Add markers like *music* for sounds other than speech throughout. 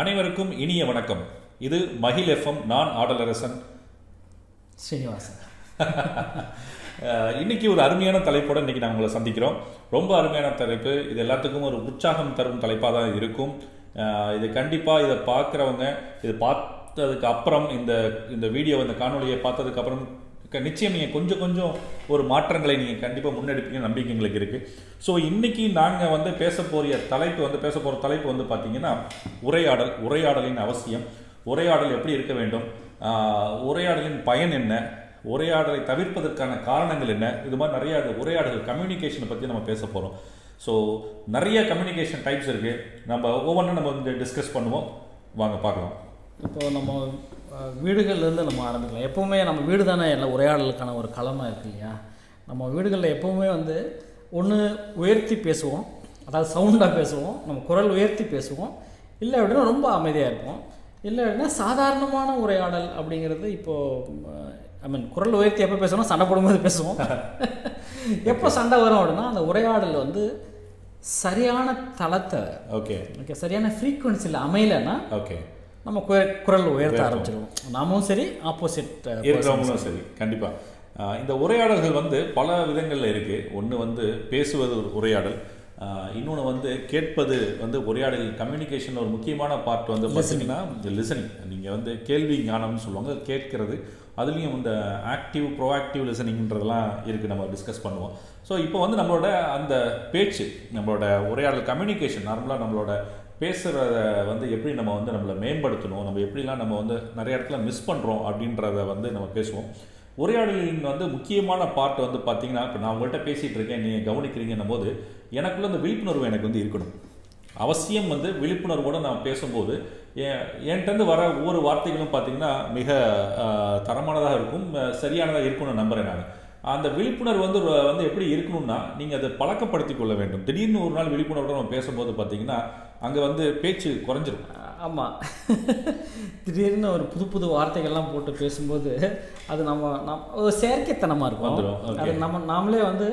அனைவருக்கும் இனிய வணக்கம். இது மகிழ் எஃப்எம் நான் ஆடலரசன். ஸ்ரீனிவாசன் *laughs* இன்னைக்கு ஒரு அருமையான தலைப்போட இன்னைக்கு நாங்கள் உங்களை சந்திக்கிறோம். ரொம்ப அருமையான தலைப்பு. இது எல்லாத்துக்கும் ஒரு உற்சாகம் தரும் தலைப்பாக தான் இருக்கும். இது கண்டிப்பாக இதை பார்க்குறவங்க இது பார்த்ததுக்கு அப்புறம் இந்த இந்த வீடியோ இந்த காணொலியை பார்த்ததுக்கு அப்புறம் நிச்சயம் நீங்கள் கொஞ்சம் கொஞ்சம் ஒரு மாற்றங்களை நீங்கள் கண்டிப்பாக முன்னெடுப்பீங்க நம்பிக்கை எங்களுக்கு இருக்குது ஸோ இன்றைக்கி நாங்கள் வந்து பேச போகிற தலைப்பு வந்து பேச போகிற தலைப்பு வந்து பார்த்தீங்கன்னா உரையாடல் உரையாடலின் அவசியம். உரையாடல் எப்படி இருக்க வேண்டும்? உரையாடலின் பயன் என்ன? உரையாடலை தவிர்ப்பதற்கான காரணங்கள் என்ன? இது மாதிரி நிறையா உரையாடல் கம்யூனிகேஷனை பற்றி நம்ம பேச போகிறோம் ஸோ நிறைய கம்யூனிகேஷன் டைப்ஸ் இருக்குது நம்ம ஒவ்வொன்றும் நம்ம வந்து டிஸ்கஸ் பண்ணுவோம். வாங்க பார்க்கலாம். இப்போ நம்ம வீடுகள்லேருந்து நம்ம ஆரம்பிக்கலாம். எப்போவுமே நம்ம வீடு தானே எல்லாம் உரையாடலுக்கான ஒரு களமாக இருக்கு இல்லையா? நம்ம வீடுகளில் எப்போவுமே வந்து ஒன்று உயர்த்தி பேசுவோம் அதாவது சவுண்டாக பேசுவோம் நம்ம குரல் உயர்த்தி பேசுவோம். இல்லை அப்படின்னா ரொம்ப அமைதியாக இருப்போம். இல்லை அப்படின்னா சாதாரணமான உரையாடல் அப்படிங்கிறது இப்போது ஐ மீன் குரல் உயர்த்தி எப்போ பேசணும் சண்டை போடும்போது பேசுவோம். *laughs* எப்போ சண்டை வரும் அப்படின்னா அந்த உரையாடல் வந்து சரியான தளத்தை ஓகே ஓகே சரியான ஃப்ரீக்குவன்சியில் அமையலைன்னா ஓகே நம்ம குர- குரல் உயர்த்த ஆரம்பிச்சிருவோம். நாமும் சரி ஆப்போசிட் இருக்கிறவங்களும் சரி. கண்டிப்பாக இந்த உரையாடல்கள் வந்து பல விதங்களில் இருக்குது ஒன்று வந்து பேசுவது ஒரு உரையாடல். இன்னொன்று வந்து கேட்பது வந்து உரையாடல் கம்யூனிகேஷன் ஒரு முக்கியமான பார்ட் வந்து பார்த்தீங்கன்னா லிசனிங் நீங்கள் வந்து கேள்வி ஞானம்னு சொல்லுவாங்க கேட்கறது அதுலேயும் இந்த ஆக்டிவ் ப்ரோஆக்டிவ் லிசனிங்ன்றதெல்லாம் இருக்குது நம்ம டிஸ்கஸ் பண்ணுவோம். ஸோ இப்போ வந்து நம்மளோட அந்த பேச்சு நம்மளோட உரையாடல் கம்யூனிகேஷன் நார்மலாக நம்மளோட பேசுகிறத வந்து எப்படி நம்ம வந்து நம்மளை மேம்படுத்தணும் நம்ம எப்படிலாம் நம்ம வந்து நிறைய இடத்துல மிஸ் பண்ணுறோம் அப்படின்றத வந்து நம்ம பேசுவோம். உரையாடலின் வந்து முக்கியமான பார்ட் வந்து பார்த்தீங்கன்னா இப்போ நான் உங்கள்கிட்ட பேசிகிட்டு இருக்கேன் நீங்கள் கவனிக்கிறீங்கன்னும் போது எனக்குள்ள அந்த விழிப்புணர்வு எனக்கு வந்து இருக்கணும். அவசியம் வந்து விழிப்புணர்வோடு நான் பேசும்போது என்கிட்டருந்து வர ஒவ்வொரு வார்த்தைகளும் பார்த்தீங்கன்னா மிக தரமானதாக இருக்கும் சரியானதாக இருக்கும்னு நம்புகிறேன் நான். அந்த விழிப்புணர்வு வந்து வந்து எப்படி இருக்கணும்னா நீங்கள் அதை பழக்கப்படுத்திக் கொள்ள வேண்டும். திடீர்னு ஒரு நாள் விழிப்புணர்வோட நம்ம பேசும்போது பார்த்தீங்கன்னா அங்கே வந்து பேச்சு குறைஞ்சிரும். ஆமாம் *laughs* திடீர்னு ஒரு புது புது வார்த்தைகள்லாம் போட்டு பேசும்போது அது நம்ம நம் ஒரு செயற்கைத்தனமாக இருக்கும். அது நம்ம நாமளே வந்து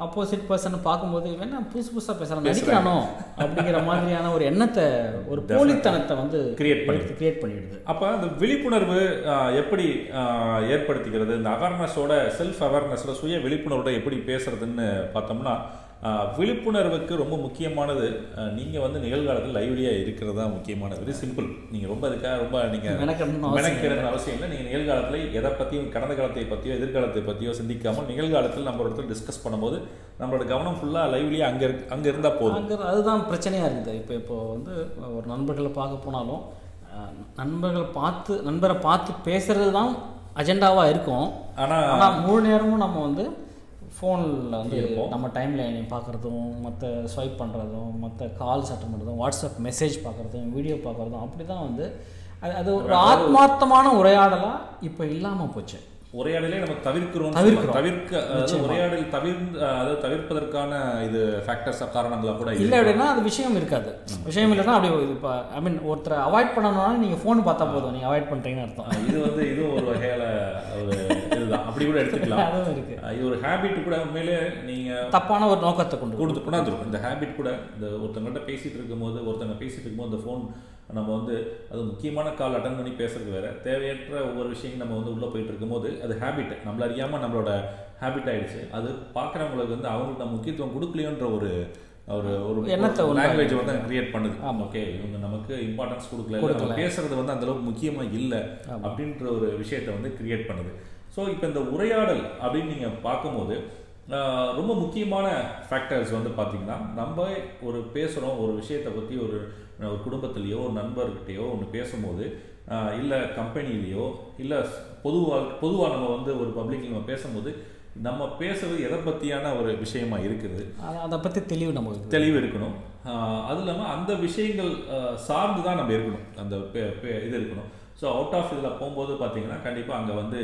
ஆப்போசிட் பர்சன் பார்க்கும்போது என்ன புதுசு புதுசாக பேசுகிறான் நடிக்கிறானோ அப்படிங்கிற மாதிரியான ஒரு எண்ணத்தை ஒரு போலித்தனத்தை வந்து Create பண்ணி- கிரியேட் பண்ணிடுது. அப்போ அந்த விழிப்புணர்வு எப்படி ஏற்படுத்திக்கிறது? இந்த அவேர்னஸோட செல்ஃப் அவேர்னஸோட சுய விழிப்புணர்வோட எப்படி பேசுறதுன்னு பார்த்தோம்னா விழிப்புணர்வுக்கு ரொம்ப முக்கியமானது. ஆஹ், நீங்க வந்து நிகழ்காலத்தில் லைவ்லியா இருக்கிறது தான் முக்கியமானது. வெரி சிம்பிள் நீங்க ரொம்ப அதுக்காக ரொம்ப நீங்க மெனக்கெடணும்னு அவசியம் மெனக்கெடணும் அவசியம் இல்லை. நீங்க நிகழ்காலத்தில் எதை பற்றியும் கடந்த காலத்தை பற்றியோ எதிர்காலத்தை பற்றியோ சிந்திக்காமல் நிகழ்காலத்தில் நம்ம ஒரு இடத்துல டிஸ்கஸ் பண்ணும்போது நம்மளோட கவனம் ஃபுல்லாக லைவ்லியா அங்கே அங்கே இருந்தால் போதும். அங்கே அதுதான் பிரச்சனையாக இருக்குது இப்போ இப்போ வந்து ஒரு நண்பர்களை பார்க்க போனாலும் நண்பர்கள் பார்த்து நண்பரை பார்த்து பேசுறது தான் அஜெண்டாவாக இருக்கும். ஆனா ஆனால் முழு நேரமும் நம்ம வந்து ஃபோனில் வந்து. நம்ம டைம் லைனை பார்க்குறதும் மற்ற ஸ்வைப் பண்ணுறதும் மற்ற கால்ஸ் அட்டன் பண்ணுறதும் வாட்ஸ்அப் மெசேஜ் பார்க்குறதும் வீடியோ பார்க்குறதும் அப்படி தான் வந்து அது அது ஒரு ஆத்மார்த்தமான உரையாடலாக இப்போ இல்லாமல் போச்சு. உரையாடலே நம்ம தவிர்க்கிறோம். தவிர்க்கிறோம். தவிர்க்க உரையாடல் தவிர்ந்து அதாவது தவிர்ப்பதற்கான இது ஃபேக்டர்ஸ் காரணங்களா கூட இல்லை அப்படின்னா அது விஷயம் இருக்காது. விஷயம் இல்லைன்னா அப்படி இப்போ ஐ மீன் ஒருத்தரை அவாய்ட் பண்ணணும்னா நீங்கள் ஃபோன் பார்த்தா போதும். நீங்கள் அவாய்ட் பண்ணுறீங்கன்னு அர்த்தம். இது வந்து இது ஒரு வகையில ஒரு அப்படி கூட எடுத்துக்கலாம். அதுவும் இருக்கு. அஹ் இது ஒரு ஹேபிட் கூட உண்மையிலே நீங்க தப்பான ஒரு நோக்கத்தை கொண்டு. கொடுத்து கொண்டாந்துரும். இந்த ஹேபிட் கூட இந்த ஒருத்தவங்கள்ட்ட பேசிட்டு இருக்கும்போது ஒருத்தங்க பேசிட்டு இருக்கும்போது அந்த ஃபோன் நம்ம வந்து அது முக்கியமான கால் அட்டன் பண்ணி பேசுறது வேற. தேவையற்ற ஒவ்வொரு விஷயம் நம்ம வந்து உள்ள போயிட்டு இருக்கும்போது அது ஹேபிட் நம்மள அறியாம நம்மளோட ஹேபிட் ஆயிடுச்சு. அது பார்க்குறவங்களுக்கு வந்து அவங்களுக்கு நம்ம முக்கியத்துவம் கொடுக்கலையோன்ற ஒரு ஒரு ஒரு எண்ணத்தை. லாங்குவேஜ் வந்து கிரியேட் பண்ணுது. ஓகே இவங்க நமக்கு இம்பார்ட்டன்ஸ் கொடுக்கல. நம்ம பேசுறது வந்து அந்த அளவுக்கு முக்கியமா இல்லை அப்படின்ற ஒரு விஷயத்தை வந்து கிரியேட் பண்ணுது. ஸோ இப்போ இந்த உரையாடல் அப்படின்னு நீங்க பார்க்கும்போது ரொம்ப முக்கியமான ஃபேக்டர்ஸ் வந்து பார்த்தீங்கன்னா நம்ம ஒரு பேசுகிறோம் ஒரு விஷயத்தை பற்றி ஒரு ஒரு குடும்பத்திலேயோ ஒரு நண்பர்கிட்டயோ ஒன்று பேசும்போது இல்லை கம்பெனிலேயோ இல்லை பொதுவாக பொதுவாக நம்ம வந்து ஒரு பப்ளிக்கில் நம்ம பேசும்போது நம்ம பேசுறது எதை பற்றியான ஒரு விஷயமா இருக்குது? அத- பற்றி தெளிவு நமக்கு. தெளிவு இருக்கணும். அது இல்லாமல் அந்த விஷயங்கள் சார்ந்து தான் நம்ம இருக்கணும். அந்த இது இருக்கணும். ஸோ அவுட் ஆஃப் இதில் போகும்போது பார்த்தீங்கன்னா கண்டிப்பாக அங்கே வந்து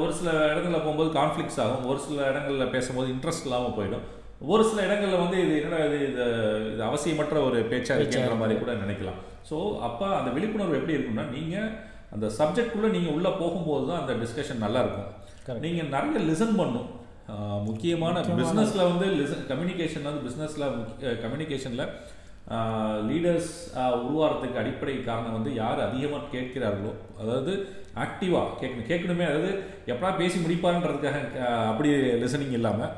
ஒரு சில இடங்களில் போகும்போது கான்ஃப்ளிக்ஸ் ஆகும். ஒரு சில இடங்களில் பேசும்போது இன்ட்ரெஸ்ட் இல்லாமல் போயிடும். ஒரு சில இடங்களில் வந்து இது என்னடா இது இது இது அவசியமற்ற ஒரு பேச்சா இருக்குன்ற மாதிரி கூட நினைக்கலாம். ஸோ அப்போ அந்த விழிப்புணர்வு எப்படி இருக்கும்னா நீங்கள் அந்த சப்ஜெக்ட்குள்ளே நீங்கள் உள்ளே போகும்போது தான் அந்த டிஸ்கஷன் நல்லா இருக்கும். Correct. நீங்கள் நிறைய லிசன் பண்ணும். முக்கியமான பிஸ்னஸில் வந்து லிசன் கம்யூனிகேஷன் வந்து பிஸ்னஸில் கம்யூனிகேஷனில் லீடர்ஸ் உருவாகிறதுக்கு அடிப்படை காரணம் வந்து யார் அதிகமாக கேட்கிறார்களோ அதாவது ஆக்டிவாக கேட்கணும். கேட்கணுமே அதாவது எப்படா பேசி முடிப்பாருன்றதுக்காக அப்படி லிசனிங் இல்லாமல்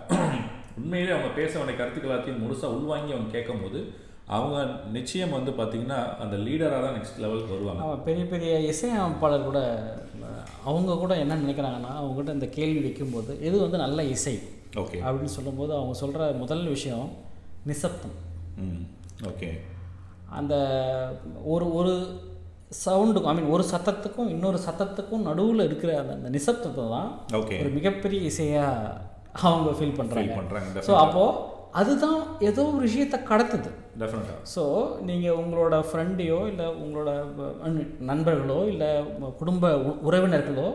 உண்மையிலே அவங்க பேச வேண்டிய கருத்துக்கள் எல்லாத்தையும் முழுசாக உள்வாங்கி அவங்க கேட்கும்போது அவங்க நிச்சயம் வந்து பார்த்திங்கன்னா அந்த லீடராக தான் நெக்ஸ்ட் லெவலுக்கு வருவாங்க. பெரிய பெரிய இசையமைப்பாளர் கூட அவங்க கூட என்ன நினைக்கிறாங்கன்னா அவங்ககிட்ட இந்த கேள்வி வைக்கும்போது எது வந்து நல்ல இசை? ஓகே. அப்படின்னு சொல்லும்போது அவங்க சொல்கிற முதல் விஷயம் நிசப்தம். ம் ஓகே. அந்த ஒரு ஒரு சவுண்டுக்கும் ஐ மீன் ஒரு சத்தத்துக்கும் இன்னொரு சத்தத்துக்கும் நடுவில் இருக்கிற அந்த நிசப்தத்தை தான் ஓகே ஒரு மிகப்பெரிய இசையாக அவங்க ஃபீல் பண்ணுறாங்க ஸோ அப்போது அதுதான் ஏதோ ஒரு விஷயத்தை கடத்துது. ஸோ நீங்கள் உங்களோட ஃப்ரெண்டையோ இல்லை உங்களோட நண்பர்களோ இல்லை குடும்ப உறவினர்களோ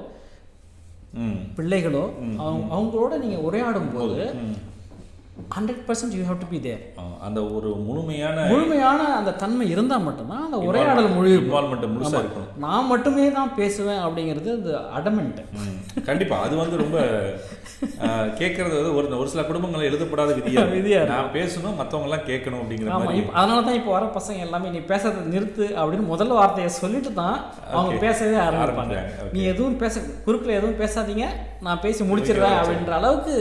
பிள்ளைகளோ அவங்க அவங்களோட நீங்கள் உரையாடும் போது. Hundred percent you have to be there அந்த ஒரு முழுமையான முழுமையான அந்த தன்மை இருந்தால் மட்டும்தான் அந்த உரையாடல் முழு இன்வால்மெண்ட் முழுசாக இருக்கணும். நான் மட்டுமே தான் பேசுவேன் அப்படிங்கிறது அது அடமெண்ட் ம். கண்டிப்பா. அது வந்து ரொம்ப கேட்கறது வந்து ஒரு ஒரு சில குடும்பங்கள் எழுதப்படாத விதியா. விதியா நான் பேசணும் மத்தவங்க எல்லாம் கேட்கணும் அப்படிங்கிற மாதிரி. அதனால தான் இப்போ வர பசங்க எல்லாமே நீ பேசுறதை நிறுத்து அப்படின்னு முதல் வார்த்தையை சொல்லிட்டு தான் அவங்க. பேசவே ஆரம்பிப்பாங்க. நீ எதுவும் பேச குறுக்கில் எதுவும் பேசாதீங்க. நான் பேசி முடிச்சிடுறேன் அப்படின்ற அளவுக்கு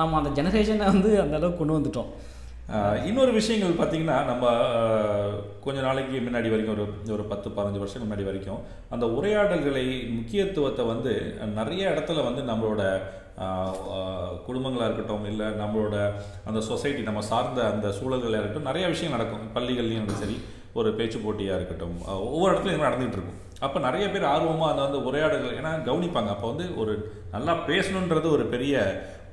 நம்ம அந்த ஜெனரேஷனை வந்து அந்தளவுக்கு கொண்டு வந்துட்டோம். இன்னொரு விஷயங்கள் பார்த்தீங்கன்னா நம்ம கொஞ்ச நாளைக்கு முன்னாடி வரைக்கும் ஒரு ஒரு பத்து பதினஞ்சு வருஷத்துக்கு முன்னாடி வரைக்கும் அந்த உரையாடல்களை முக்கியத்துவத்தை வந்து நிறைய இடத்துல வந்து நம்மளோட குடும்பங்களாக இருக்கட்டும் இல்லை நம்மளோட அந்த சொசைட்டி நம்ம சார்ந்த அந்த சூழல்களாக இருக்கட்டும் நிறைய விஷயம் நடக்கும். பள்ளிகள்லையும் சரி ஒரு பேச்சு போட்டியாக இருக்கட்டும் ஒவ்வொரு இடத்துலையும் நடந்துகிட்டு இருக்கும். அப்போ நிறைய பேர் ஆர்வமாக அந்த வந்து உரையாடல்கள் ஏன்னா கவனிப்பாங்க. அப்போ வந்து ஒரு நல்லா பேசணுன்றது ஒரு பெரிய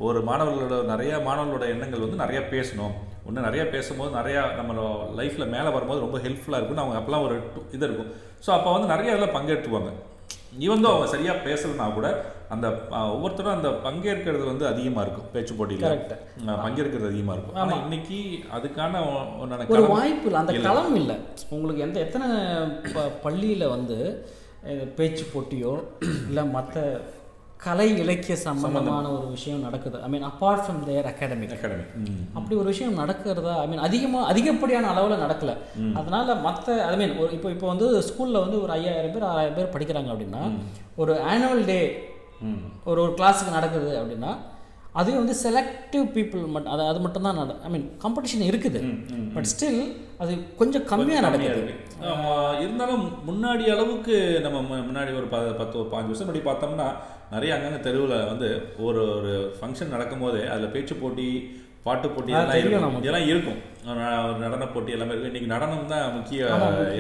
ஒரு மாணவர்களோட நிறைய மாணவர்களோட எண்ணங்கள் வந்து நிறையா பேசணும். ஒன்று நிறையா பேசும்போது நிறையா நம்ம லைஃப்பில் மேலே வரும்போது ரொம்ப ஹெல்ப்ஃபுல்லாக இருக்கும்னு அவங்க அப்போலாம் ஒரு இது இருக்கும். ஸோ அப்போ வந்து நிறைய இதில் பங்கேற்றுவாங்க ஈவன் அவங்க சரியாக பேசலைன்னா கூட அந்த ஒவ்வொருத்தரும் அந்த பங்கேற்கிறது வந்து அதிகமாக இருக்கும். பேச்சு போட்டியில். பங்கேற்கிறது அதிகமாக இருக்கும். ஆனால் இன்னைக்கு அதுக்கான ஒரு வாய்ப்பு இல்லை. அந்த களம் இல்லை. உங்களுக்கு எந்த எத்தனை பள்ளியில் வந்து பேச்சு போட்டியோ இல்லை மற்ற கலை இலக்கிய சம்பந்தமான ஒரு விஷயம் நடக்குது. I mean apart from their academic academy ம் அப்படி ஒரு விஷயம் நடக்கிறதா? ஐ மீன் அதிகமாக அதிகப்படியான அளவில் நடக்கல. அதனால மற்ற ஐ மீன் ஒரு இப்போ இப்போ வந்து ஸ்கூலில் வந்து ஒரு ஐயாயிரம் பேர் ஆறாயிரம் பேர் படிக்கிறாங்க அப்படின்னா ஒரு ஆனுவல் டே ஒரு ஒரு கிளாஸுக்கு நடக்குது அப்படின்னா அதுவும் வந்து செலக்டிவ் பீப்புள் மட்டும் அது அது மட்டும் தான் நட ஐ மீன் காம்படிஷன் இருக்குது. பட் ஸ்டில் அது கொஞ்சம் கம்மியாக நடக்குது. இருந்தாலும் முன்னாடி அளவுக்கு நம்ம முன்னாடி ஒரு ப- பத்து பாஞ்சு வருஷம் முன்னாடி பார்த்தோம்னா நிறைய அங்கங்க தெருவில் வந்து ஒரு ஒரு ஃபங்க்ஷன் நடக்கும்போது அதில் பேச்சு போட்டி பாட்டு போட்டி அது எல்லாம். இதெல்லாம் இருக்கும். நடன போட்டி எல்லாமே இருக்கும் இன்னைக்கு நடனம் தான் முக்கிய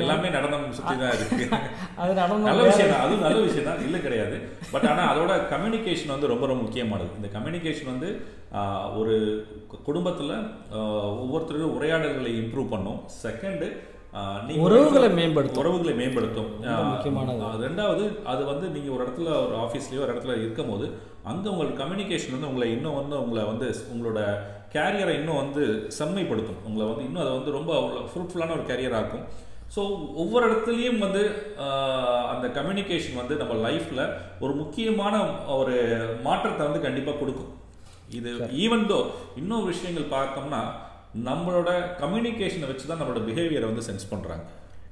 எல்லாமே நடனம் சுற்றி தான் இருக்கு. *laughs* அது நடனம் நல்ல விஷயம் தான் அதுவும் நல்ல விஷயம் தான் இல்லை கிடையாது. பட் ஆனால் அதோட கம்யூனிகேஷன் வந்து ரொம்ப ரொம்ப முக்கியமானது. இந்த கம்யூனிகேஷன் வந்து ஒரு குடும்பத்தில் ஒவ்வொருத்தருக்கும் உரையாடல்களை இம்ப்ரூவ் பண்ணும். செகண்டு உறவுகளை மேம்படுத்தும். உறவுகளை மேம்படுத்தும். முக்கியமானது. ரெண்டாவது அது வந்து நீங்கள் ஒரு இடத்துல ஒரு ஆஃபீஸ்லேயோ ஒரு இடத்துல இருக்கும்போது அங்கே உங்களுக்கு கம்யூனிகேஷன் வந்து உங்களை இன்னும் வந்து உங்களை வந்து உங்களோட கேரியரை இன்னும் வந்து செம்மைப்படுத்தும். உங்களை வந்து இன்னும் அதை வந்து ரொம்ப ஃப்ரூட்ஃபுல்லான ஒரு கேரியர் ஆக்கும். ஸோ ஒவ்வொரு இடத்துலையும் வந்து அந்த கம்யூனிகேஷன் வந்து நம்ம லைஃப்பில் ஒரு முக்கியமான ஒரு மாற்றத்தை வந்து கண்டிப்பாக கொடுக்கும். இது ஈவன் தோ இன்னொரு விஷயங்கள் பார்த்தோம்னா நம்மளோட கம்யூனிகேஷனை வச்சு தான் நம்மளோட பிஹேவியரை வந்து சென்ஸ் பண்ணுறாங்க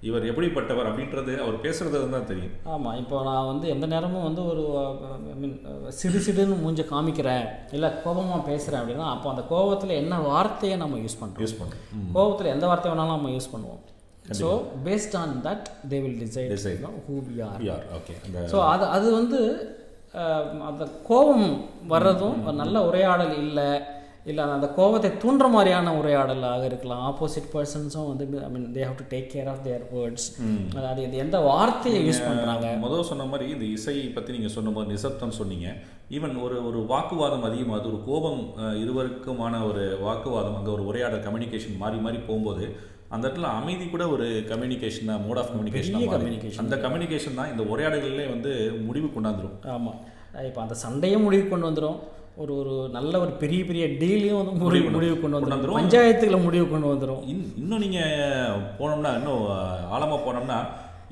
இவர் எப்படிப்பட்டவர் அப்படின்றது அவர் பேசுறது தான் தெரியும். ஆமாம் இப்போ நான் வந்து எந்த நேரமும் வந்து ஒரு ஐ மீன் சிடு சிடுன்னு மூஞ்ச காமிக்கிறேன் இல்லை கோபமாக பேசுகிறேன் அப்படின்னா அப்போ அந்த கோபத்தில் என்ன வார்த்தையை நம்ம யூஸ் பண்ணுறோம் யூஸ் பண்ணுறோம் கோபத்தில் எந்த வார்த்தை வேணாலும் நம்ம யூஸ் பண்ணுவோம். So based on that they will decide Decide. Who we are யார் ஓகே ஸோ அது அது வந்து அந்த கோபம் வர்றதும் நல்ல உரையாடல் இல்லை இல்லை அந்த கோபத்தை தூண்டுற மாதிரியான உரையாடலாக இருக்கலாம். ஆப்போசிட் பர்சன்ஸும் வந்து I mean they have to take care of their words அதாவது இது எந்த வார்த்தையை யூஸ் பண்ணுறாங்க முதல் சொன்ன மாதிரி இந்த இசை பற்றி நீங்கள் சொன்னபோது நிசப்தம் சொன்னீங்க. ஈவன் ஒரு ஒரு வாக்குவாதம் அதிகமாகுது ஒரு கோபம் இருவருக்குமான ஒரு வாக்குவாதம் அங்கே ஒரு உரையாடல் கம்யூனிகேஷன் மாறி மாறி போகும்போது அந்த இடத்துல அமைதி கூட ஒரு கம்யூனிகேஷன் தான் மோட் ஆஃப் கம்யூனிகேஷன் communication. அந்த கம்யூனிகேஷன் தான் இந்த உரையாடல்களே வந்து முடிவு கொண்டாந்துரும். ஆமாம் இப்போ அந்த சண்டையும் முடிவு கொண்டு வந்துடும் ஒரு ஒரு நல்ல ஒரு பெரிய பெரிய டீலையும் வந்து முடிவு முடிவு கொண்டு வந்துடும் வந்துரும். பஞ்சாயத்துகளை முடிவு கொண்டு வந்துடும் இன் இன்னும் நீங்கள் போனோம்னா இன்னும் ஆழமாக போனோம்னா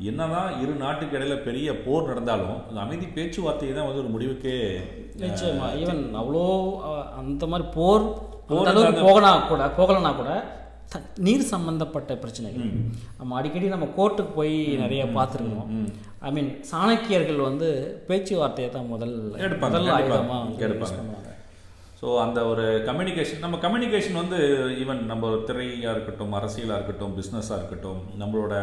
என்னதான் இரு நாட்டுக்கு இடையில பெரிய போர் நடந்தாலும் அந்த அமைதி பேச்சுவார்த்தை தான் வந்து ஒரு முடிவுக்கே நிச்சயமா. ஈவன் அவ்வளோ அந்த மாதிரி போர் போர் போகனா கூட போகலனா கூட நீர் சம்பந்தப்பட்ட பிரச்சனைகள். நம்ம அடிக்கடி நம்ம கோர்ட்டுக்கு போய் நிறைய பார்த்துருக்கோம் ஐ மீன் சாணக்கியர்கள் வந்து பேச்சுவார்த்தையை தான் முதல் முதல். ஆயுதமாக பண்ணுவாங்க. ஸோ அந்த ஒரு கம்யூனிகேஷன் நம்ம கம்யூனிகேஷன் வந்து ஈவன் நம்ம திரையாக இருக்கட்டும் அரசியலாக இருக்கட்டும் பிஸ்னஸாக இருக்கட்டும் நம்மளோட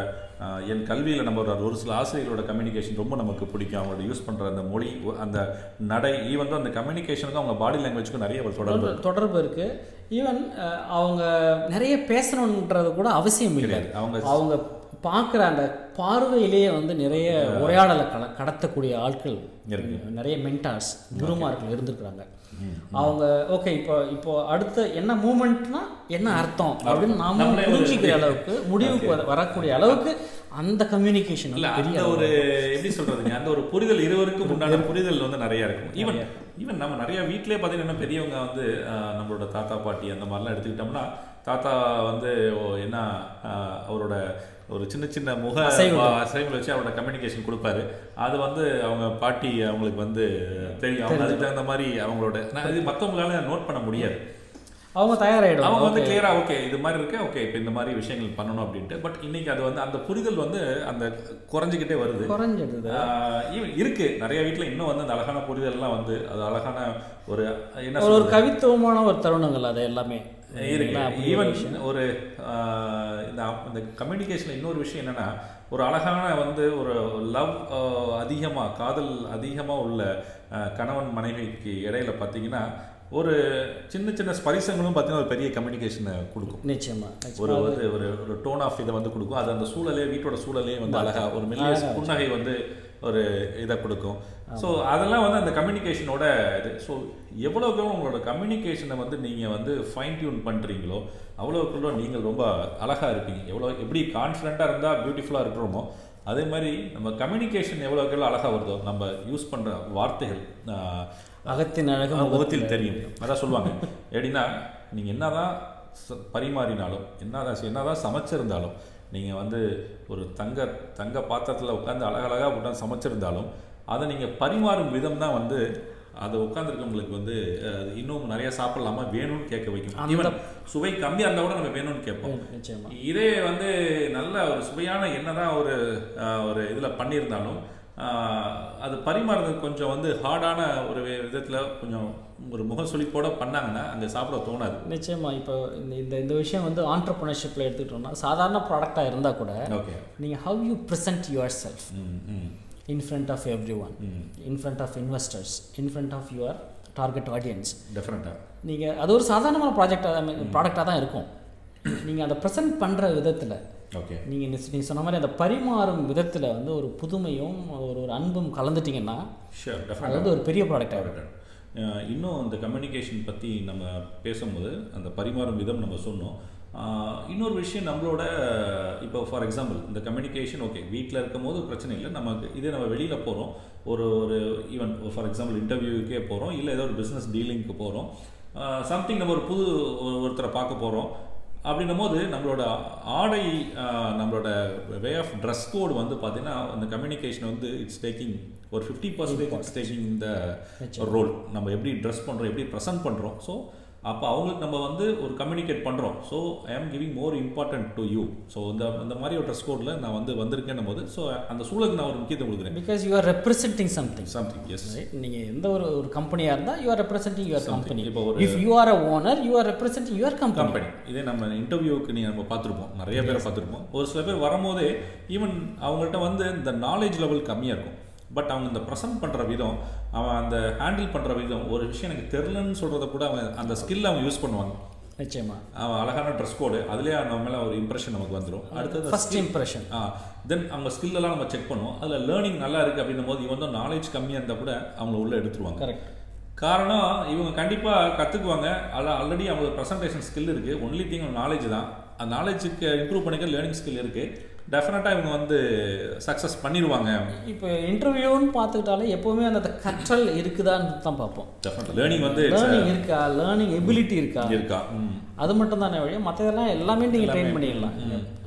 என் கல்வியில் நம்ம ஒரு சில ஆசிரியர்களோட கம்யூனிகேஷன் ரொம்ப நமக்கு பிடிக்கும். அவங்களோட யூஸ் பண்ணுற அந்த மொழி அந்த நடை ஈவன் அந்த கம்யூனிகேஷனுக்கும் அவங்க பாடி லாங்குவேஜ்க்கும் நிறைய தொடர்பு தொடர்பு தொடர்பு இருக்கு. ஈவன் அவங்க நிறைய பேசணுன்றது கூட அவசியம் இல்லை. கிடையாது. அவங்க அவங்க பார்க்குற அந்த பார்வையிலேயே வந்து நிறைய உரையாடலை கட கடத்தக்கூடிய ஆட்கள். நிறைய மென்டார்ஸ் குருமார்கள் இருந்திருக்கிறாங்க. அவங்க ஓகே இப்போ இப்போ அடுத்த என்ன மூமெண்ட்னா என்ன அர்த்தம்? அப்படின்னு நாம புரிஞ்சிக்கிற அளவுக்கு முடிவுக்கு வர- வரக்கூடிய அளவுக்கு அந்த கம்யூனிகேஷன் இல்ல பெரிய அந்த ஒரு எப்படி சொல்றதுங்க அந்த ஒரு புரிதல் இருவருக்கும் உண்டான புரிதல் வந்து நிறைய இருக்கும். ஈவன் ஈவன் நம்ம நிறைய வீட்டிலே பார்த்தீங்கன்னா பெரியவங்க வந்து ஆஹ், நம்மளோட தாத்தா பாட்டி அந்த மாதிரிலாம் எடுத்துக்கிட்டோம்னா தாத்தா வந்து ஓ, என்ன ஆஹ், அவரோட ஒரு சின்ன சின்ன முக அசைவுகள். வச்சு அவரோட கம்யூனிகேஷன் கொடுப்பாரு. அது வந்து அவங்க பாட்டி அவங்களுக்கு வந்து தெரியும். அவங்க அதுக்கு தகுந்த மாதிரி அவங்களோட நான் இது மற்றவங்களால நோட் பண்ண முடியாது. அவங்க தயாராகிடுவாங்க அவங்க வந்து கிளியரா ஓகே இது மாதிரி இருக்கு ஓகே இப்போ இந்த மாதிரி விஷயங்கள் பண்ணணும் அப்படின்ட்டு. பட் இன்னைக்கு அது வந்து அந்த புரிதல் வந்து அந்த குறைஞ்சிக்கிட்டே வருது. குறைஞ்சிடுது. இருக்கு. நிறைய வீட்ல இன்னும் வந்து அந்த அழகான புரிதல்லாம் வந்து அது அழகான ஒரு என்ன ஒரு ஒரு கவித்துவமான ஒரு தருணங்கள் அது எல்லாமே. இருக்கு. ஈவன் ஒரு இந்த இந்த கம்யூனிகேஷன்ல இன்னொரு விஷயம் என்னன்னா ஒரு அழகான வந்து ஒரு லவ் அதிகமா காதல் அதிகமா உள்ள கணவன் மனைவிக்கு இடையில பார்த்தீங்கன்னா ஒரு சின்ன சின்ன ஸ்பரிசங்களும் பார்த்தீங்கன்னா ஒரு பெரிய கம்யூனிகேஷனை கொடுக்கும். நிச்சயமா ஒரு வந்து ஒரு ஒரு டோன் ஆஃப் இதை வந்து கொடுக்கும். அது அந்த சூழலே வீட்டோட சூழலே வந்து அழகா ஒரு மெல்லிய புன்னகை வந்து ஒரு இதை கொடுக்கும். ஸோ அதெல்லாம் வந்து அந்த கம்யூனிகேஷனோட இது. ஸோ எவ்வளோக்கு எவ்வளோ உங்களோட கம்யூனிகேஷனை வந்து நீங்கள் வந்து ஃபைன் டியூன் பண்ணுறீங்களோ அவ்வளோக்குள்ள நீங்கள் ரொம்ப அழகாக இருப்பீங்க. எவ்வளோ எப்படி கான்ஃபிடென்ட்டாக இருந்தால் பியூட்டிஃபுல்லாக இருக்கிறோமோ அதே மாதிரி நம்ம கம்யூனிகேஷன் எவ்வளோக்கு எவ்வளோ அழகாக வருதோ நம்ம யூஸ் பண்ணுற வார்த்தைகள் அகத்தின் அழகு முகத்தில் தெரியும். அதான் சொல்லுவாங்க. எப்படின்னா நீங்கள் என்னதான் ச- பரிமாறினாலும் என்னதான் என்னதான் சமைச்சிருந்தாலும் நீங்கள் வந்து ஒரு தங்க தங்க பாத்திரத்தில் உட்காந்து அழகழகாக உட்காந்து சமைச்சிருந்தாலும் அதை நீங்கள் பரிமாறும் விதம் தான் வந்து அதை உட்காந்துருக்கவங்களுக்கு வந்து இன்னும் நிறைய சாப்பிடலாமா வேணும்னு கேட்க வைக்கும். ஈவன் சுவை கம்மியாக இருந்தால் கூட நம்ம வேணும்னு கேட்போம். இதே வந்து நல்ல ஒரு சுவையான என்னதான் ஒரு ஒரு இதில் பண்ணியிருந்தாலும் அது பரிமாறுறது கொஞ்சம் வந்து ஹார்டான ஒரு விதத்தில் கொஞ்சம் ஒரு முகசுளிப்போட பண்ணாங்கன்னா அங்கே சாப்பிட தோணாது. நிச்சயமா இப்போ இந்த இந்த இந்த விஷயம் வந்து ஆண்டர்பிரினர்ஷிப்பில் எடுத்துக்கிட்டோம்னா சாதாரண ப்ராடக்டாக இருந்தால் கூட ஓகே. நீங்கள் how you present yourself in front of everyone in front of investors in front of your target audience டெஃபினட்டாக நீங்கள் அது ஒரு சாதாரணமான ப்ராஜெக்டாக ப்ராடக்டாக தான் இருக்கும். நீங்கள் அதை ப்ரெசென்ட் பண்ணுற விதத்தில் ஓகே நீங்கள் நீங்கள் சொன்ன மாதிரி அந்த பரிமாறும் விதத்தில் வந்து ஒரு புதுமையும் ஒரு ஒரு அன்பும் கலந்துட்டிங்கன்னா அது வந்து ஒரு பெரிய ப்ராடக்ட் ஆகிடும் இன்னும் இந்த கம்யூனிகேஷன் பற்றி நம்ம பேசும்போது அந்த பரிமாறும் விதம் நம்ம சொன்னோம். இன்னொரு விஷயம் நம்மளோட இப்போ ஃபார் எக்ஸாம்பிள் இந்த கம்யூனிகேஷன் ஓகே வீட்டில் இருக்கும் போது பிரச்சனை இல்லை. நமக்கு இதே நம்ம வெளியில் போகிறோம் ஒரு ஒரு ஈவன் ஃபார் எக்ஸாம்பிள் இன்டர்வியூக்கே போகிறோம் இல்லை ஏதோ ஒரு பிஸ்னஸ் டீலிங்க்கு போகிறோம் சம்திங் நம்ம ஒரு புது ஒரு- ஒருத்தரை பார்க்க போகிறோம் அப்படின்னும் போது நம்மளோட ஆடை நம்மளோட வே ஆஃப் ட்ரெஸ் கோடு வந்து பார்த்தீங்கன்னா அந்த கம்யூனிகேஷன் வந்து இட்ஸ் டேக்கிங் ஒரு ஃபிஃப்டி பர்சன்டேஜ் இட்ஸ் டேக்கிங் இந்த ரோல் நம்ம எப்படி ட்ரெஸ் பண்ணுறோம் எப்படி ப்ரெசென்ட் பண்ணுறோம் ஸோ அப்போ அவங்களுக்கு நம்ம வந்து ஒரு கம்யூனிகேட் பண்ணுறோம் so I am giving more important to you so இந்த அந்த மாதிரி ஒரு ட்ரெஸ் கோடில் நான் வந்து வந்திருக்கேன்னும் போது ஸோ அந்த சூழலுக்கு நான் ஒரு முக்கியத்துவம் கொடுக்குறேன். Because you are representing something something yes நீங்கள் எந்த ஒரு ஒரு கம்பெனியாக இருந்தால் you are representing your company இப்போ ஒரு if you are a owner you are representing your company company இதே நம்ம இன்டர்வியூக்கு நீ நம்ம பார்த்துருப்போம். நிறைய பேரை பார்த்துருப்போம். ஒரு சில பேர் வரும்போதே ஈவன் அவங்கள்ட்ட வந்து இந்த நாலேஜ் லெவல் கம்மியாக இருக்கும். பட் அவங்க இந்த ப்ரெசென்ட் பண்ணுற விதம் அவன் அந்த ஹேண்டில் பண்ணுற விதம் ஒரு விஷயம் எனக்கு தெரிலன்னு சொல்கிறத கூட அவன் அந்த ஸ்கில் அவங்க யூஸ் பண்ணுவாங்க. நிச்சயமா. அவன் அழகான ட்ரெஸ் கோடு அதுலேயே நம்ம மேலே ஒரு இம்ப்ரெஷன் நமக்கு வந்துடும் அடுத்தது ஃபர்ஸ்ட் இம்ப்ரெஷன் தென் அவங்க skill எல்லாம் நம்ம செக் பண்ணுவோம். அதில் லேர்னிங் நல்லா இருக்குது அப்படின்னும் போது இவன் வந்து நாலேஜ் கம்மியாக இருந்தால் கூட அவங்கள உள்ளே எடுத்துருவாங்க. கரெக்ட் காரணம் இவங்க கண்டிப்பாக கற்றுக்குவாங்க அல்ல ஆல்ரெடி அவங்களுக்கு ப்ரெசன்டேஷன் ஸ்கில் இருக்குது ஒன்லி திங் நாலேஜ் தான். அந்த நாலேஜுக்கு இம்ப்ரூவ் பண்ணிக்க லேர்னிங் ஸ்கில் இருக்குது டெஃபினட்டாக இவங்க வந்து சக்ஸஸ் பண்ணிடுவாங்க. இப்போ இன்டர்வியூன்னு பார்த்துக்கிட்டாலே எப்போவுமே அந்த கற்றல் இருக்குதான்னு தான் பார்ப்போம். லேர்னிங் வந்து லேர்னிங் இருக்கா? லேர்னிங் எபிலிட்டி இருக்கா? இருக்கா. அது மட்டும் தானே வழி மற்றதெல்லாம் எல்லாமே. நீங்கள் ட்ரெயின் பண்ணிடலாம்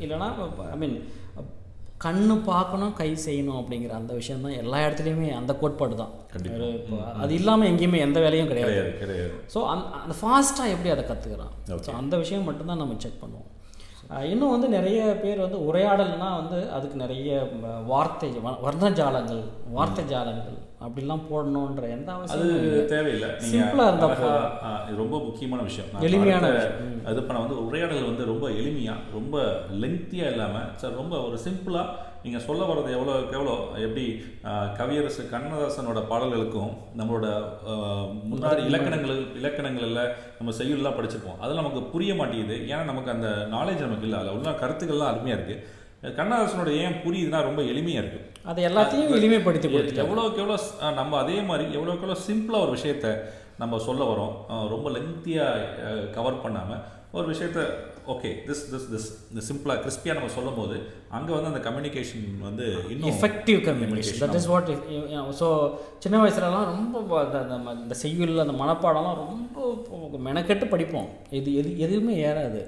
இல்லைனா ஐ மீன் கண்ணு பார்க்கணும் கை செய்யணும் அப்படிங்கிற அந்த விஷயம் தான் எல்லா இடத்துலையுமே அந்த கோட்பாடு தான். அது இல்லாமல் எங்கேயுமே எந்த வேலையும் கிடையாது. ஸோ அந்த ஃபாஸ்ட்டாக எப்படி அதை கற்றுக்கிறான். ஸோ அந்த விஷயம் மட்டும்தான் நம்ம செக் பண்ணுவோம். இன்னும் வந்து நிறைய பேர் வந்து உரையாடல்னா வந்து அதுக்கு நிறைய வார்த்தை வர்ணஜாலங்கள் வார்த்தை ஜாலங்கள் அப்படிலாம் போடணுன்ற எந்த அது அவசியம் தேவையில்லை. நீங்க Simple ஆ இருந்தா அழகா, ஆ, இது ரொம்ப முக்கியமான விஷயம். எளிமையான இது பண்ண வந்து உரையாடல் வந்து ரொம்ப எளிமையா ரொம்ப லெங்க்தியா இல்லாம சார் ரொம்ப ஒரு சிம்பிளா நீங்க சொல்ல வர்றது எவ்வளோக்கு எவ்வளோ எப்படி கவியரசு கண்ணதாசனோட பாடல்களுக்கும் நம்மளோட முன்னாடி இலக்கணங்கள் இலக்கணங்கள்ல நம்ம செய்யுள்லாம் படிச்சிருப்போம். அது நமக்கு புரிய மாட்டேங்குது. ஏன்னா நமக்கு அந்த நாலேஜ் நமக்கு இல்லை. அதில் உள்ள கருத்துக்கள்லாம் அருமையா இருக்கு. கண்ணதாசனோட ஏன் புரியுதுன்னா ரொம்ப எளிமையா இருக்கு. அது எல்லாத்தையும் எளிமைப்படுத்தி கொடுத்து எவ்வளோக்கு எவ்வளோ நம்ம அதே மாதிரி எவ்வளோக்கு எவ்வளோ சிம்பிளாக ஒரு விஷயத்த நம்ம சொல்ல வரோம். ரொம்ப லெங்க்தியாக கவர் பண்ணாமல் ஒரு விஷயத்த ஓகே திஸ் திஸ் திஸ் இந்த சிம்பிளாக கிறிஸ்பியாக நம்ம சொல்லும் போது அங்கே வந்து அந்த கம்யூனிகேஷன் வந்து இன்னும் effective communication that is what so சின்ன வயசுலலாம் ரொம்ப இந்த செய்யுள் அந்த மனப்பாடம்லாம் ரொம்ப மெனக்கெட்டு படிப்போம். இது எது எதுவுமே ஏறாது.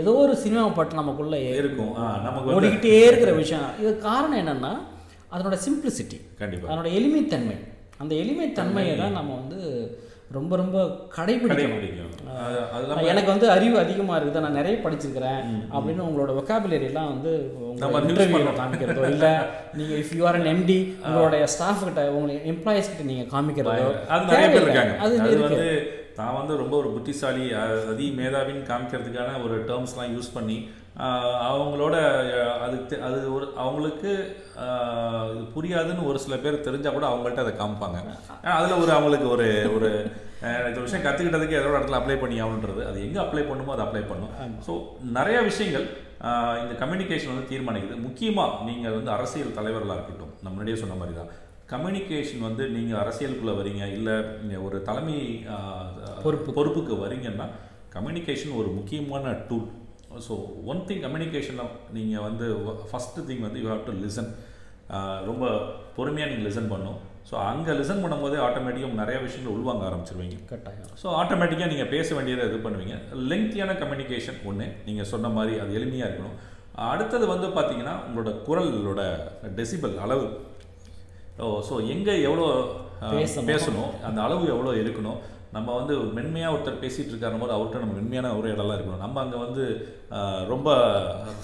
ஏதோ ஒரு சினிமா பாட்டு நமக்குள்ளே இருக்கும். நமக்கு ஓடிக்கிட்டே இருக்கிற விஷயம். இது காரணம் என்னன்னா அதனோட சிம்பிளிசிட்டி கண்டிப்பாக அதனோட எளிமைத்தன்மை. அந்த எளிமைத்தன்மையை தான் நம்ம வந்து ரொம்ப ரொம்ப கடைபிடிக்கணும். எனக்கு வந்து அறிவு அதிகமாக இருக்குது? நான் நிறைய படிச்சிருக்கிறேன் அப்படின்னு உங்களோட vocabulary-லாம் வந்து இன்டர்வியூல காமிக்கிறதோ? இல்லை நீங்கள் if you are an MD உங்களுடைய ஸ்டாஃப் கிட்ட உங்களுடைய எம்ப்ளாயிஸ் கிட்ட நீங்கள் காமிக்கிறதோ? அது நிறைய பேர். இருக்காங்க. அது வந்து தான் வந்து ரொம்ப ஒரு புத்திசாலி அதி மேதாவின்னு காமிக்கிறதுக்கான ஒரு டேர்ம்ஸ்லாம் யூஸ் பண்ணி அவங்களோட அஹ், அது ஒரு அவங்களுக்கு இது புரியாதுன்னு ஒரு சில பேர் தெரிஞ்சா கூட அவங்கள்ட்ட அதை காமிப்பாங்க. அதுல ஒரு அவங்களுக்கு ஒரு ஒரு இந்த விஷயம் கத்துக்கிட்டதுக்கு ஏதோ ஒரு இடத்துல அப்ளை பண்ணி ஆகணுன்றது அது எங்க அப்ளை பண்ணுமோ அதை அப்ளை பண்ணும். ஸோ நிறைய விஷயங்கள் இந்த கம்யூனிகேஷன் வந்து தீர்மானிக்குது. முக்கியமா நீங்க வந்து அரசியல் தலைவர்களாக இருக்கட்டும். நம்ம முன்னாடியே சொன்ன மாதிரி தான் கம்யூனிகேஷன் வந்து நீங்க அரசியலுக்குள்ள வரீங்க இல்ல நீங்க ஒரு தலைமை பொறுப்பு. பொறுப்புக்கு வரீங்கன்னா கம்யூனிகேஷன் ஒரு முக்கியமான டூல் ஸோ ஒன் திங் கம்யூனிகேஷனில் நீங்கள் வந்து ஃபஸ்ட்டு திங் வந்து யூ ஹாவ் டு லிசன் ரொம்ப பொறுமையாக நீங்கள் லிசன் பண்ணும் ஸோ அங்கே லிசன் பண்ணும்போதே ஆட்டோமேட்டிக்காக நிறைய விஷயங்கள் உள்வாங்க ஆரம்பிச்சிருவீங்க. கட்டாயம். ஸோ ஆட்டோமேட்டிக்காக நீங்கள் பேச வேண்டியதை இது பண்ணுவீங்க. லெங்க்தியான கம்யூனிகேஷன் ஒன்று நீங்கள் சொன்ன மாதிரி அது எளிமையாக இருக்கணும். அடுத்தது வந்து பார்த்தீங்கன்னா உங்களோட குரலோட டெசிபல் அளவு. ஓ ஸோ எங்கே எவ்வளோ. பேசணும் அந்த அளவு எவ்வளோ இருக்கணும். நம்ம வந்து மென்மையாக ஒருத்தர் பேசிட்டு இருக்காரு போது அவர்கிட்ட நம்ம மென்மையான உரையாடலாம் இருக்கணும். நம்ம அங்கே வந்து ரொம்ப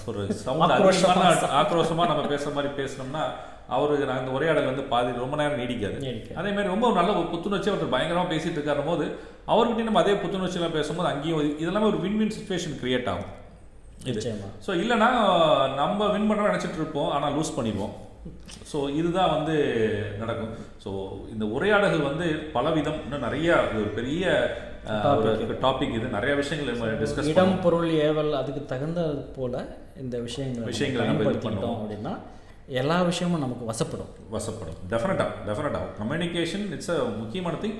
ஒரு சவுண்ட். அதிகமான ஆக்ரோஷமாக நம்ம பேசுகிற மாதிரி பேசினோம்னா அவருக்கு அந்த உரையாடல் வந்து பாதி ரொம்ப நேரம் நீடிக்காது. அதே மாதிரி ரொம்ப ஒரு நல்ல ஒரு புத்துணர்ச்சி ஒருத்தர் பயங்கரமாக பேசிட்டு இருக்காரு போது அவர்கிட்ட நம்ம அதே புத்துணர்ச்சியெல்லாம் பேசும்போது அங்கேயும் இது- இதெல்லாமே ஒரு வின் வின் சுச்சுவேஷன் கிரியேட் ஆகும். இது. ஸோ இல்லைன்னா நம்ம வின் பண்ண நினச்சிட்டு இருப்போம் ஆனால் லூஸ் பண்ணிடுவோம். ஸோ இதுதான் வந்து நடக்கும். ஸோ இந்த உரையாடல்கள் வந்து பலவிதம். இன்னும் நிறைய ஒரு பெரிய டாபிக் இது. நிறைய விஷயங்கள் நம்ம டிஸ்கஸ் இடம் பொருள் ஏவல் அதுக்கு தகுந்தது போல இந்த விஷயங்களை விஷயங்களை நம்ம இது பயன்படுத்திக்கிட்டோம் அப்படின்னா எல்லா விஷயமும் நமக்கு வசப்படும். வசப்படும். டெஃபினட்டாக டெஃபினட்டாக கம்யூனிகேஷன் இட்ஸ் அ முக்கியமான திங்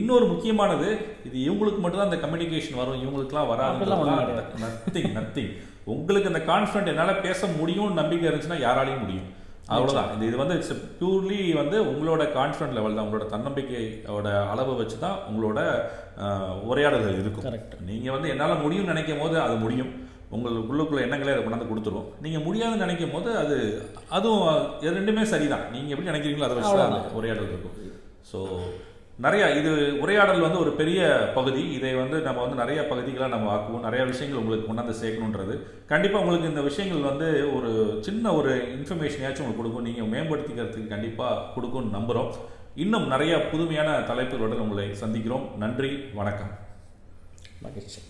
இன்னொரு முக்கியமானது இது இவங்களுக்கு மட்டும்தான் அந்த கம்யூனிகேஷன் வரும். இவங்களுக்குலாம் வராது நத்திங் நத்திங் உங்களுக்கு அந்த கான்ஃபிடென்ட் என்னால் பேச முடியும்னு நம்பிக்கை இருந்துச்சுன்னா யாராலையும் முடியும். அவ்வளவுதான். இந்த இது வந்து இட்ஸ் பியூர்லி வந்து உங்களோட கான்ஃபிடென்ட் லெவல் தான். உங்களோட தன்னம்பிக்கையோட அளவை வச்சு தான் உங்களோட உரையாடல்கள் இருக்கும். Correct. நீங்கள் வந்து என்னால் முடியும்னு நினைக்கும் போது அது முடியும். உங்கள் உள்ளுக்குள்ள எண்ணங்களே அதை கொண்டாந்து கொடுத்துரும். நீங்கள் முடியாதுன்னு நினைக்கும் போது அது அதுவும் இது ரெண்டுமே சரிதான். நீங்கள் எப்படி நினைக்கிறீங்களோ அதை வச்சு தான் உரையாடல் இருக்கும். ஸோ நிறையா இது உரையாடல் வந்து ஒரு பெரிய பகுதி. இதை வந்து நம்ம வந்து நிறைய பகுதிகளாக நம்ம ஆக்குவோம். நிறைய விஷயங்கள் உங்களுக்கு கொண்டாந்து சேர்க்கணுன்றது. கண்டிப்பாக உங்களுக்கு இந்த விஷயங்கள் வந்து ஒரு சின்ன ஒரு இன்ஃபர்மேஷனையாச்சும் உங்களுக்கு கொடுக்கும். நீங்கள் மேம்படுத்திக்கிறதுக்கு கண்டிப்பாக கொடுக்கும்னு நம்புகிறோம் இன்னும் நிறையா புதுமையான தலைப்புகளுடன் உங்களை சந்திக்கிறோம். நன்றி வணக்கம். மகிழ்ச்சி.